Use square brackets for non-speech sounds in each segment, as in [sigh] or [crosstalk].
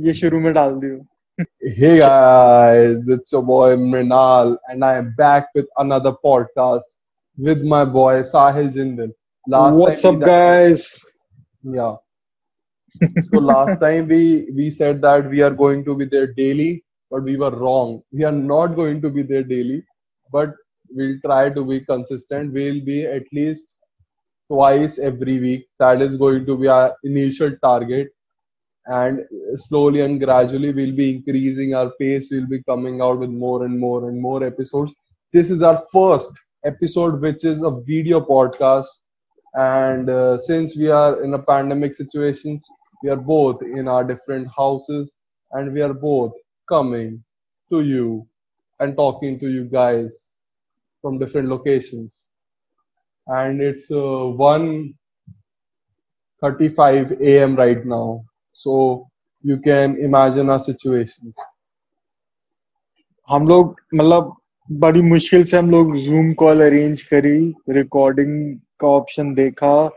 ये शुरू में डाल दियो Hey guys, it's your boy Mrinal, and I am back with another podcast with my boy Sahil Jindal. What's time up guys Yeah. so last time we we said that we are going to be there daily, but we were wrong. We are not going to be there daily, but we'll try to be consistent. We'll be at least twice every week. That is going to be our initial target. And slowly and gradually, we'll be increasing our pace. We'll be coming out with more and more and more episodes. This is our first episode, which is a video podcast. And uh, since we are in a pandemic situations, we are both in our different houses and we are both coming to you and talking to you guys from different locations and it's uh, 1:35 a.m. right now. So you can imagine our situations. हम लोग मतलब बड़ी मुश्किल से हम लोग zoom call arrange करी recording का ऑप्शन देखा।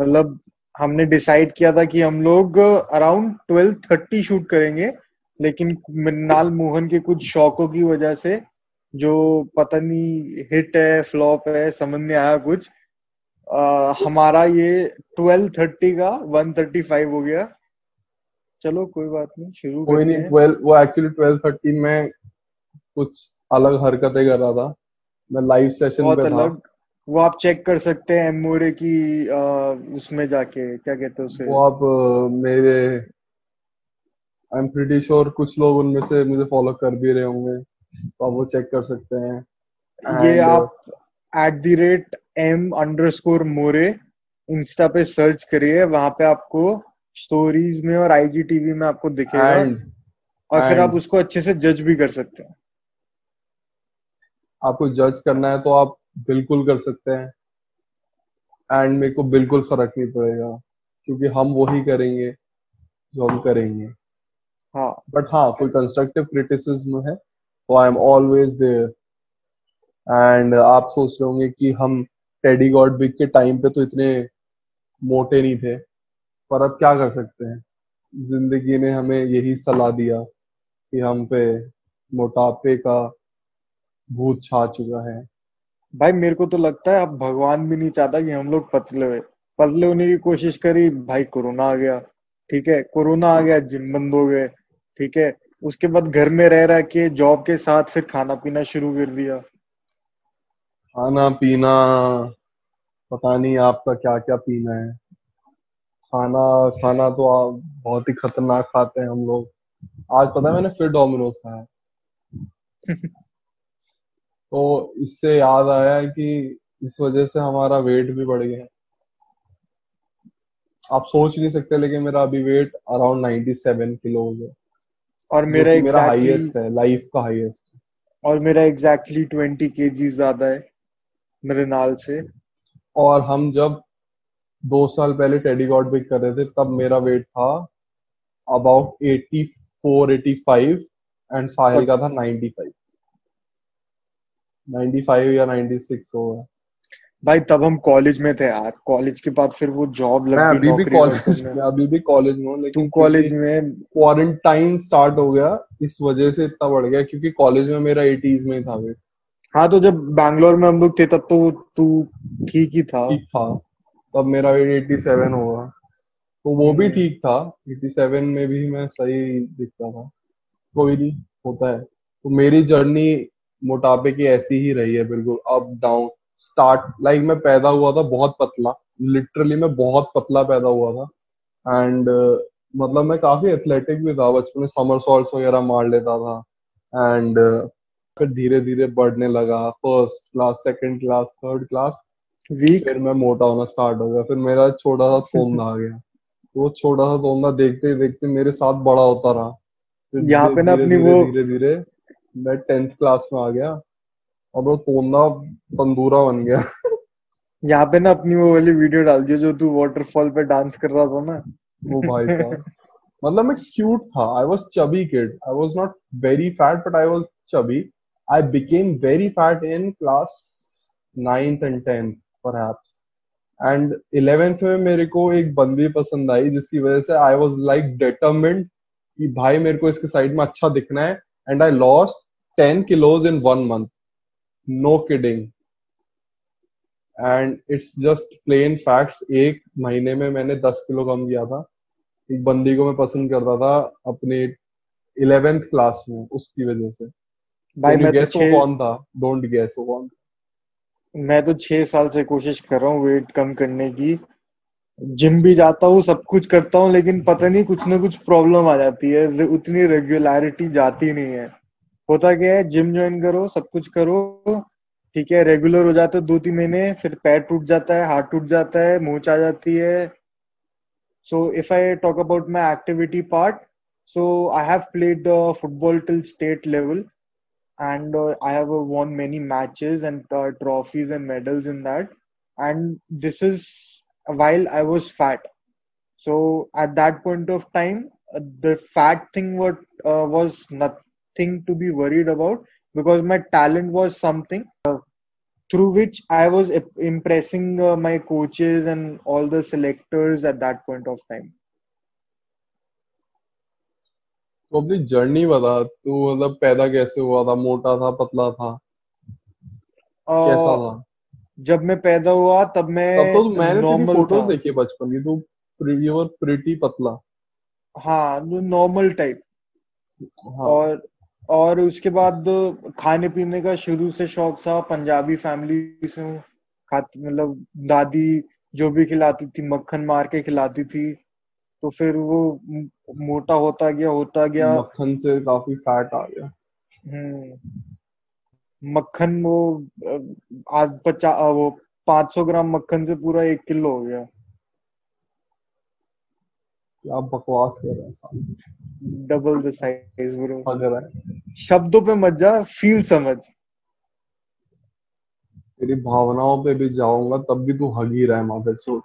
मतलब हमने डिसाइड किया था कि हम लोग अराउंड ट्वेल्व थर्टी शूट करेंगे। लेकिन मृणाल मोहन के कुछ शौकों की वजह से जो पता नहीं हिट है फ्लॉप है समझ नहीं आया कुछ। आ, हमारा ये ट्वेल्व थर्टी का वन थर्टी फाइव हो गया। चलो कोई बात नहीं शुरू कोई नहीं ट्वेल्व वो एक्चुअली ट्वेल्व थर्टी में कुछ अलग हरकतें कर रहा था। मैं लाइव सेशन बहुत पे था। अलग। वो आप चेक कर सकते हैं एमोरे की आ, उसमें जाके क्या कहते हैं उसे? वो आप मेरे आई एम प्रीटी श्योर कुछ लोग उनमें से मुझे फॉलो कर भी रहे होंगे। तो आप वो चेक कर सकते हैं। ये And, uh, आप at the rate M underscore More insta पे सर्च करिए वहाँ पे आपको स्टोरीज में और आईजी टीवी में आपको दिखेगा। और फिर आप उसको अच्छे से जज भी कर सकते हैं। आपको जज करना है तो आप बिल्कुल कर सकते हैं। एंड मेरे को बिल्कुल फ़र्क नहीं पड़ेगा क्योंकि हम वही करेंगे जो हम करेंगे। हाँ। बट हाँ कोई कंस्ट्रक्टिव क्रिटिसिज्म है I am always there and आप सोच रहे होंगे कि हम टेडी गॉड बिग के टाइम पे तो इतने मोटे नहीं थे, पर अब क्या कर सकते हैं? ज़िंदगी ने हमें यही सलाह दिया कि हम पे मोटापे का भूत छा चुका है। भाई, मेरे को तो लगता है अब भगवान भी नहीं चाहता कि हम लोग पतले हुए। पतले होने की कोशिश करी, भाई कोरोना आ गया, ठीक है? कोरोना आ गया, जिम बंद हो गए, ठीक है? उसके बाद घर में रह रह के जॉब के साथ फिर खाना पीना शुरू कर दिया। खाना पीना पता नहीं आपका क्या क्या पीना है। खाना खाना तो आप बहुत ही खतरनाक खाते हैं हम लोग। आज पता है मैंने फिर डोमिनोज खाया। [laughs] तो इससे याद आया कि इस वजह से हमारा वेट भी बढ़ गया। आप सोच नहीं सकते लेकिन मेरा अभी वेट अराउंड 97 किलो है और मेरा मेरा हाईएस्ट है लाइफ का हाईएस्ट और मेरा एग्जैक्टली ट्वेंटी के ज़्यादा है मेरे नाल से। और हम जब दो साल पहले टेडी गॉड बिग कर रहे थे तब मेरा वेट था अबाउट 84 85 एंड साहिल का था 95 95 या 96 होगा भाई तब हम कॉलेज में थे यार। कॉलेज के बाद फिर वो जॉब लग गई अभी भी कॉलेज में। अभी भी कॉलेज में लेकिन तू कॉलेज में क्वारंटाइन स्टार्ट हो गया इस वजह से इतना बढ़ गया क्योंकि कॉलेज में मेरा 80s में था वेट हाँ तो जब बैंगलोर में हम लोग थे तब तो तू ठीक ही था। ठीक था। तब मेरा वेट 87 होगा तो वो भी ठीक था। 87 में भी मैं सही दिखता था। कोई नहीं होता है। तो मेरी जर्नी मोटापे की ऐसी ही रही है बिल्कुल अप डाउन स्टार्ट लाइक मैं पैदा हुआ था बहुत पतला लिटरली मैं बहुत पतला पैदा हुआ था. एंड मतलब मैं काफ़ी एथलेटिक भी था बचपन में समर सॉल्ट वगैरह मार लेता था. एंड फिर धीरे धीरे बढ़ने लगा. First class second class third class weak फिर मैं मोटा होना स्टार्ट हो गया. फिर मेरा छोटा सा तोंदा आ गया. वो छोटा सा तोंदा देखते देखते मेरे साथ बड़ा होता रहा. यहाँ पे ना अपनी वो- धीरे धीरे मैं टेंथ क्लास में आ गया. और वो तोंदा तंदूरा बन गया। यहाँ पे ना अपनी वो वाली वीडियो डाल दियो जो तू वाटरफॉल पे डांस कर रहा था ना। वो भाई साहब। मतलब मैं क्यूट था। I was chubby kid I was not very fat but I was chubby I became very fat in class ninth and 10th perhaps. And eleventh में मेरे को एक बंदी पसंद आई जिसकी वजह से आई वॉज़ लाइक डिटर्मिंड कि भाई मेरे को इसके साइड में अच्छा दिखना है। And I lost ten kilos in one month no kidding and it's just plain facts एक महीने में मैंने दस किलो कम किया था। एक बंदी को मैं पसंद करता था अपने इलेवेंथ क्लास में उसकी वजह से। भाई मैं तो गेस वो छह कौन था। डोंट गेस वो कौन मैं तो छह साल से कोशिश कर रहा हूँ वेट कम करने की। जिम भी जाता हूँ सब कुछ करता हूँ लेकिन पता नहीं कुछ ना कुछ प्रॉब्लम आ जाती है। उतनी रेगुलरिटी जाती नहीं है। होता क्या है जिम ज्वाइन करो, सब कुछ करो, ठीक है रेगुलर हो जाते दो तीन महीने, फिर पैर टूट जाता है, हाथ टूट जाता है मोच आ जाती है। So if I talk about my activity part so I have played football till state level and I have won many matches and trophies and medals in that and this is while I was fat so at that point of time the fat thing was nothing nothing to be worried about because my talent was something uh, through which I was impressing uh, my coaches and all the selectors at that point of time. तो अपनी journey बता तू मतलब पैदा कैसे हुआ था मोटा था पतला था uh, कैसा Uh, था जब मैं पैदा हुआ तब मैं तब तो मैंने नॉर्मल फ़ोटोज़ देखी बचपन की तू यू वर प्रिटी पतला हाँ नॉर्मल टाइप हाँ और और उसके बाद खाने पीने का शुरू से शौक था पंजाबी फैमिली से खाती मतलब दादी जो भी खिलाती थी मक्खन मार के खिलाती थी तो फिर वो मोटा होता गया होता गया। मक्खन से काफ़ी फैट आ गया। हम्म। मक्खन वो आज पचा अ, वो 500 ग्राम मक्खन से पूरा एक किलो हो गया। क्या बकवास कर रहा है साले। डबल द साइज़ ब्रो अगर शब्दों पे मत जा फील समझ। तेरी भावनाओं पे भी जाऊँगा तब भी तू हग ही रहा है माफिर छोड़।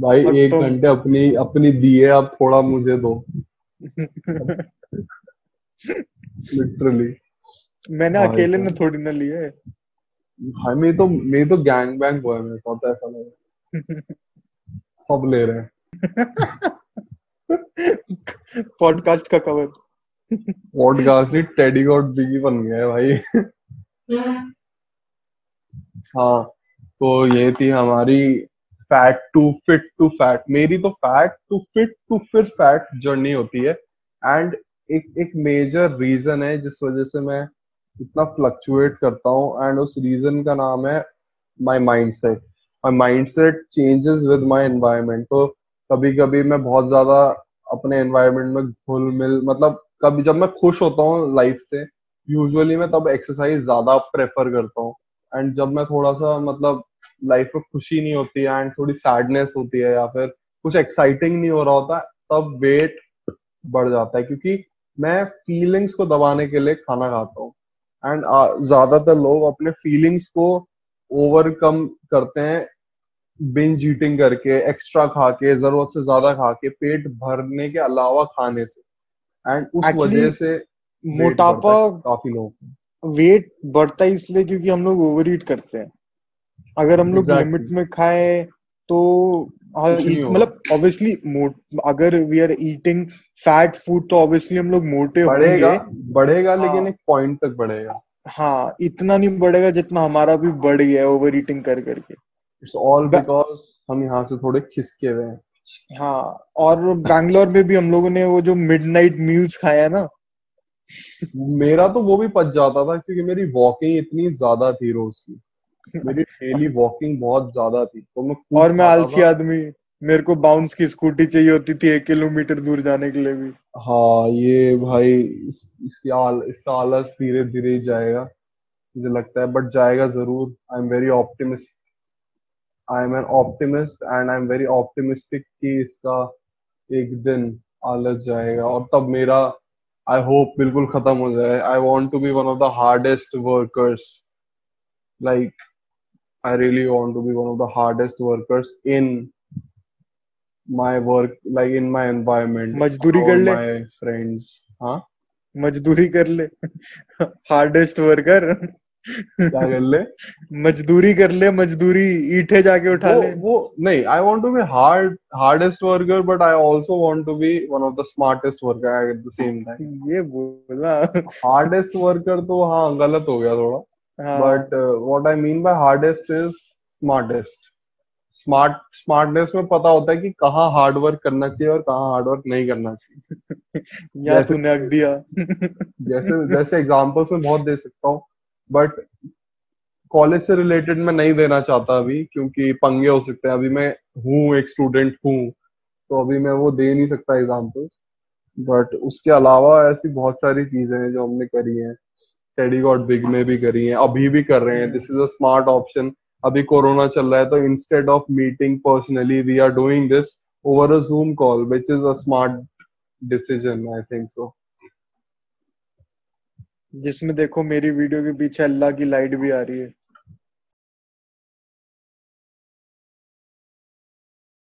भाई [laughs] एक तो अपनी अपनी दिए आप थोड़ा मुझे दो। [laughs] लिटरली मैंने अकेले ने साहब थोड़ी ना लिए भाई मेरी तो मेरी तो गैंग बैंग हुआ है मेरे साथ ऐसा लगा [laughs] सब ले रहे हैं। [laughs] पॉडकास्ट का कवर पॉडकास्ट नहीं टेडी गॉड बिगी बन गया है भाई। हाँ तो ये थी हमारी fat to fit to fat मेरी तो fat to fit to fit fat journey होती है। एंड एक एक मेजर रीजन है जिस वजह से मैं इतना फ्लक्चुएट करता हूँ। एंड उस रीजन का नाम है my mindset my mindset changes with my environment तो कभी कभी मैं बहुत ज़्यादा अपने एनवायरमेंट में घुल मिल मतलब कभी जब मैं खुश होता हूँ लाइफ से यूजुअली मैं तब एक्सरसाइज ज़्यादा प्रेफर करता हूँ। एंड जब मैं थोड़ा सा मतलब लाइफ में खुशी नहीं होती है एंड थोड़ी सैडनेस होती है या फिर कुछ एक्साइटिंग नहीं हो रहा होता, तब वेट बढ़ जाता है। क्योंकि मैं फीलिंग्स को दबाने के लिए खाना खाता हूँ। एंड ज़्यादातर लोग अपने फीलिंग्स को ओवरकम करते हैं बिंज ईटिंग करके एक्स्ट्रा खा के ज़रूरत से ज़्यादा खा के पेट भरने के अलावा खाने से। एंड उस वजह से मोटापा काफ़ी लोगों वेट बढ़ता है इसलिए क्योंकि हम लोग ओवर ईट करते हैं। अगर हम लोग एग्जैक्टली लिमिट में खाए तो मतलब ऑब्वियसली मोट अगर we are eating fat food तो ऑब्वियसली हम लोग मोटे बढ़ेगा बढ़ेगा लेकिन हाँ। एक पॉइंट तक बढ़ेगा। हाँ इतना नहीं बढ़ेगा जितना हमारा भी बढ़ गया है ओवर ईटिंग कर करके। इट्स ऑल बिकॉज़ हम यहाँ से थोड़े खिसके हुए हैं। हाँ और बैंगलोर में भी हम लोगों ने वो जो मिडनाइट मील्स खाया ना। मेरा तो वो भी पच जाता था क्योंकि मेरी वॉकिंग इतनी ज़्यादा थी रोज की। मेरी डेली वॉकिंग बहुत ज़्यादा थी। तो मैं और मैं आलसी आदमी। मेरे को बाउंस की स्कूटी चाहिए होती थी एक किलोमीटर दूर जाने के लिए भी। हाँ ये भाई इस, इसकी आल, इसका आलस धीरे धीरे ही जाएगा। मुझे लगता है बट जाएगा ज़रूर। I am very optimist I am an optimist and I am very optimistic कि इसका एक दिन आलस जाएगा। और तब मेरा आई होप बिल्कुल खत्म हो जाए। I want to be one of the hardest workers like I really want to be one of the hardest workers in my work like in my environment मजदूरी कर ले। my friends हाँ? मजदूरी कर ले। हार्डेस्ट वर्कर क्या कर ले? मजदूरी कर ले मजदूरी ईटे जाके उठा वो, ले। वो नहीं I want to be hard hardest worker but I also want to be one of the smartest worker at the same time ये बोला। हार्डेस्ट वर्कर तो हाँ गलत हो गया थोड़ा। But what I mean by hardest is smartest smart smartness में पता होता है कि कहाँ हार्ड वर्क करना चाहिए और कहाँ हार्ड वर्क नहीं करना चाहिए। तूने दिया। जैसे जैसे एग्जांपल्स में बहुत दे सकता हूँ बट कॉलेज से रिलेटेड मैं नहीं देना चाहता अभी क्योंकि पंगे हो सकते हैं। अभी मैं हूँ एक स्टूडेंट हूँ तो अभी मैं वो दे नहीं सकता एग्जाम्पल्स बट उसके अलावा ऐसी बहुत सारी चीज़ें हैं जो हमने करी हैं। टेडी गॉड बिग में भी करी हैं अभी भी कर रहे हैं। This is a smart option अभी कोरोना चल रहा है तो instead of meeting personally we are doing this over a zoom call which is a smart decision I think so जिसमें देखो मेरी वीडियो के पीछे अल्लाह की लाइट भी आ रही है।